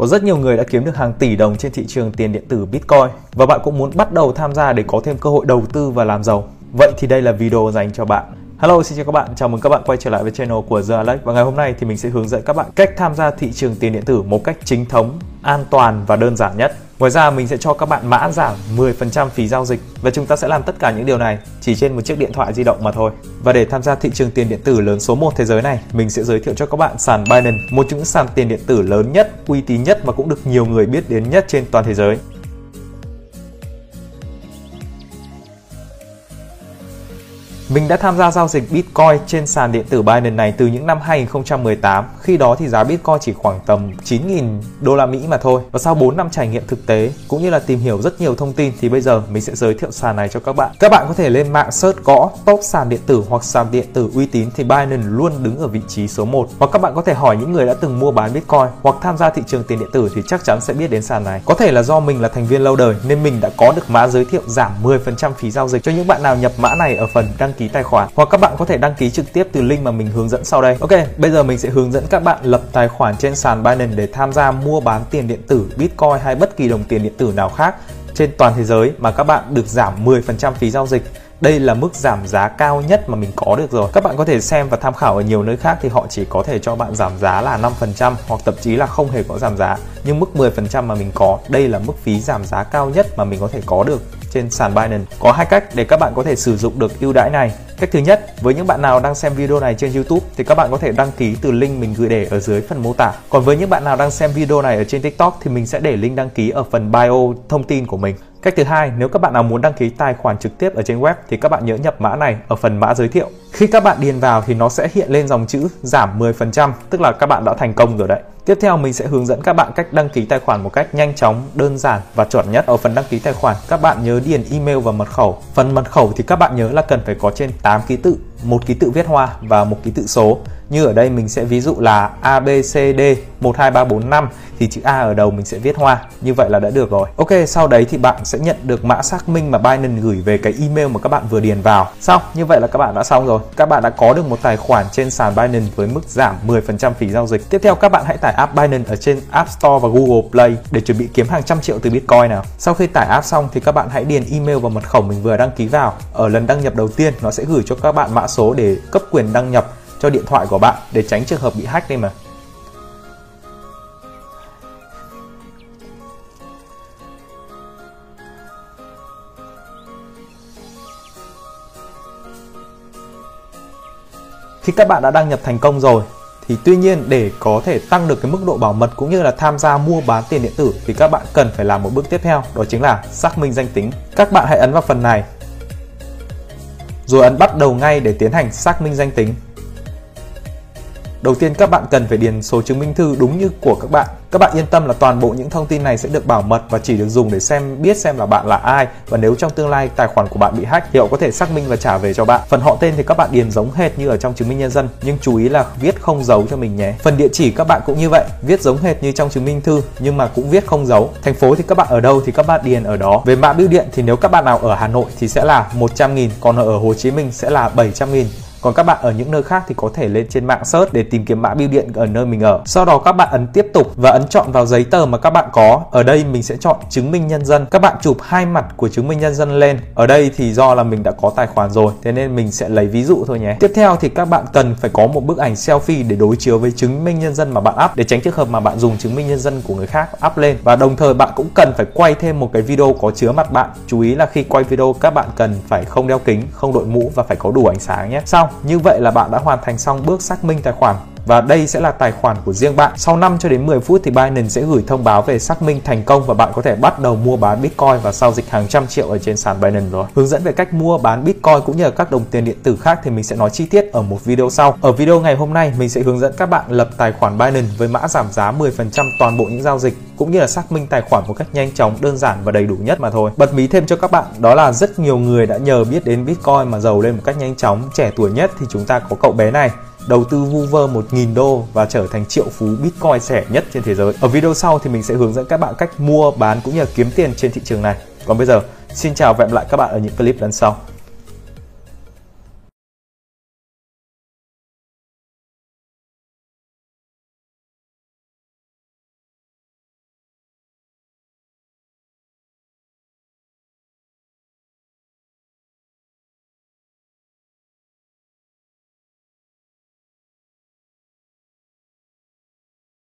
Có rất nhiều người đã kiếm được hàng tỷ đồng trên thị trường tiền điện tử Bitcoin và bạn cũng muốn bắt đầu tham gia để có thêm cơ hội đầu tư và làm giàu. Vậy thì đây là video dành cho bạn. Hello, xin chào các bạn. Chào mừng các bạn quay trở lại với channel của The Alex và ngày hôm nay thì mình sẽ hướng dẫn các bạn cách tham gia thị trường tiền điện tử một cách chính thống, an toàn và đơn giản nhất. Ngoài ra mình sẽ cho các bạn mã giảm 10% phí giao dịch và chúng ta sẽ làm tất cả những điều này chỉ trên một chiếc điện thoại di động mà thôi. Và để tham gia thị trường tiền điện tử lớn số 1 thế giới này, mình sẽ giới thiệu cho các bạn sàn Binance, một trong những sàn tiền điện tử lớn nhất, uy tín nhất và cũng được nhiều người biết đến nhất trên toàn thế giới. Mình đã tham gia giao dịch Bitcoin trên sàn điện tử Binance này từ những năm 2018. Khi đó thì giá Bitcoin chỉ khoảng tầm 9.000 đô la Mỹ mà thôi. Và sau 4 năm trải nghiệm thực tế, cũng như là tìm hiểu rất nhiều thông tin, thì bây giờ mình sẽ giới thiệu sàn này cho các bạn. Các bạn có thể lên mạng search gõ top sàn điện tử hoặc sàn điện tử uy tín thì Binance luôn đứng ở vị trí số 1. Và các bạn có thể hỏi những người đã từng mua bán Bitcoin hoặc tham gia thị trường tiền điện tử thì chắc chắn sẽ biết đến sàn này. Có thể là do mình là thành viên lâu đời nên mình đã có được mã giới thiệu giảm 10% phí giao dịch cho những bạn nào nhập mã này ở phần đăng ký tài khoản hoặc các bạn có thể đăng ký trực tiếp từ link mà mình hướng dẫn sau đây. Ok, bây giờ mình sẽ hướng dẫn các bạn lập tài khoản trên sàn Binance để tham gia mua bán tiền điện tử, Bitcoin hay bất kỳ đồng tiền điện tử nào khác trên toàn thế giới mà các bạn được giảm 10% phí giao dịch. Đây là mức giảm giá cao nhất mà mình có được rồi. Các bạn có thể xem và tham khảo ở nhiều nơi khác thì họ chỉ có thể cho bạn giảm giá là 5% hoặc thậm chí là không hề có giảm giá. Nhưng mức 10% mà mình có, đây là mức phí giảm giá cao nhất mà mình có thể có được trên sàn Binance. Có hai cách để các bạn có thể sử dụng được ưu đãi này. Cách thứ nhất, với những bạn nào đang xem video này trên YouTube thì các bạn có thể đăng ký từ link mình gửi để ở dưới phần mô tả. Còn với những bạn nào đang xem video này ở trên TikTok thì mình sẽ để link đăng ký ở phần bio thông tin của mình. Cách thứ hai, nếu các bạn nào muốn đăng ký tài khoản trực tiếp ở trên web thì các bạn nhớ nhập mã này ở phần mã giới thiệu. Khi các bạn điền vào thì nó sẽ hiện lên dòng chữ giảm 10%, tức là các bạn đã thành công rồi đấy. Tiếp theo mình sẽ hướng dẫn các bạn cách đăng ký tài khoản một cách nhanh chóng, đơn giản và chuẩn nhất. Ở phần đăng ký tài khoản, các bạn nhớ điền email và mật khẩu. Phần mật khẩu thì các bạn nhớ là cần phải có trên 8 ký tự, một ký tự viết hoa và một ký tự số. Như ở đây mình sẽ ví dụ là ABCD 12345 thì chữ A ở đầu mình sẽ viết hoa. Như vậy là đã được rồi. Ok, sau đấy thì bạn sẽ nhận được mã xác minh mà Binance gửi về cái email mà các bạn vừa điền vào. Xong, như vậy là các bạn đã xong rồi. Các bạn đã có được một tài khoản trên sàn Binance với mức giảm 10% phí giao dịch. Tiếp theo các bạn hãy tải app Binance ở trên App Store và Google Play để chuẩn bị kiếm hàng trăm triệu từ Bitcoin nào. Sau khi tải app xong thì các bạn hãy điền email và mật khẩu mình vừa đăng ký vào. Ở lần đăng nhập đầu tiên nó sẽ gửi cho các bạn mã số để cấp quyền đăng nhập cho điện thoại của bạn để tránh trường hợp bị hack đây mà. Khi các bạn đã đăng nhập thành công rồi, thì tuy nhiên để có thể tăng được cái mức độ bảo mật cũng như là tham gia mua bán tiền điện tử, thì các bạn cần phải làm một bước tiếp theo, đó chính là xác minh danh tính. Các bạn hãy ấn vào phần này, rồi ấn bắt đầu ngay để tiến hành xác minh danh tính. Đầu tiên các bạn cần phải điền số chứng minh thư đúng như của các bạn. Các bạn yên tâm là toàn bộ những thông tin này sẽ được bảo mật và chỉ được dùng để xem biết xem là bạn là ai và nếu trong tương lai tài khoản của bạn bị hack thì họ có thể xác minh và trả về cho bạn. Phần họ tên thì các bạn điền giống hệt như ở trong chứng minh nhân dân nhưng chú ý là viết không dấu cho mình nhé. Phần địa chỉ các bạn cũng như vậy, viết giống hệt như trong chứng minh thư nhưng mà cũng viết không dấu. Thành phố thì các bạn ở đâu thì các bạn điền ở đó. Về mã bưu điện thì nếu các bạn nào ở Hà Nội thì sẽ là 100 000 còn ở Hồ Chí Minh sẽ là 700 000 còn các bạn ở những nơi khác thì có thể lên trên mạng search để tìm kiếm mã bưu điện ở nơi mình ở. Sau đó các bạn ấn tiếp tục và ấn chọn vào giấy tờ mà các bạn có. Ở đây mình sẽ chọn chứng minh nhân dân. Các bạn chụp hai mặt của chứng minh nhân dân lên. Ở đây thì do là mình đã có tài khoản rồi, thế nên mình sẽ lấy ví dụ thôi nhé. Tiếp theo thì các bạn cần phải có một bức ảnh selfie để đối chiếu với chứng minh nhân dân mà bạn up để tránh trường hợp mà bạn dùng chứng minh nhân dân của người khác up lên. Và đồng thời bạn cũng cần phải quay thêm một cái video có chứa mặt bạn. Chú ý là khi quay video các bạn cần phải không đeo kính, không đội mũ và phải có đủ ánh sáng nhé. Xong, như vậy là bạn đã hoàn thành xong bước xác minh tài khoản và đây sẽ là tài khoản của riêng bạn. Sau 5 cho đến 10 phút thì Binance sẽ gửi thông báo về xác minh thành công và bạn có thể bắt đầu mua bán Bitcoin và giao dịch hàng trăm triệu ở trên sàn Binance rồi. Hướng dẫn về cách mua bán Bitcoin cũng như là các đồng tiền điện tử khác thì mình sẽ nói chi tiết ở một video sau. Ở video ngày hôm nay mình sẽ hướng dẫn các bạn lập tài khoản Binance với mã giảm giá 10% toàn bộ những giao dịch cũng như là xác minh tài khoản một cách nhanh chóng, đơn giản và đầy đủ nhất mà thôi. Bật mí thêm cho các bạn đó là rất nhiều người đã nhờ biết đến Bitcoin mà giàu lên một cách nhanh chóng. Trẻ tuổi nhất thì chúng ta có cậu bé này đầu tư vu vơ 1.000 đô và trở thành triệu phú Bitcoin rẻ nhất trên thế giới. Ở video sau thì mình sẽ hướng dẫn các bạn cách mua, bán cũng như là kiếm tiền trên thị trường này. Còn bây giờ, xin chào và hẹn lại các bạn ở những clip lần sau.